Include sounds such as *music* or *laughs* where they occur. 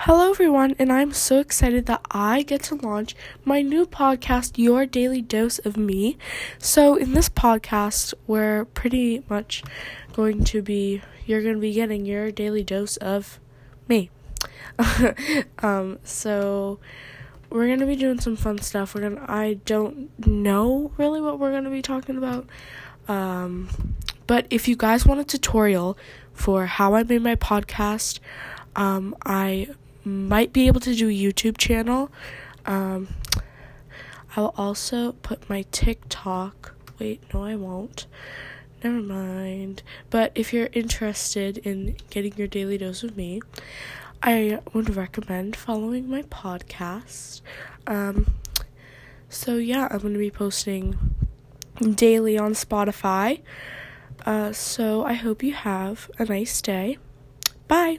Hello, everyone, and I'm so excited that I get to launch my new podcast, Your Daily Dose of Me. So, in this podcast, we're pretty much going to be, you're going to be getting your daily dose of me. *laughs* um, so, we're going to be doing some fun stuff. We're going to, I don't know really what we're going to be talking about. Um, but if you guys want a tutorial for how I made my podcast, um, I might be able to do a YouTube channel. Um, I'll also put my TikTok. Wait, no, I won't. Never mind. But if you're interested in getting your daily dose of me, I would recommend following my podcast. Um, so, yeah, I'm going to be posting daily on Spotify. Uh, so, I hope you have a nice day. Bye.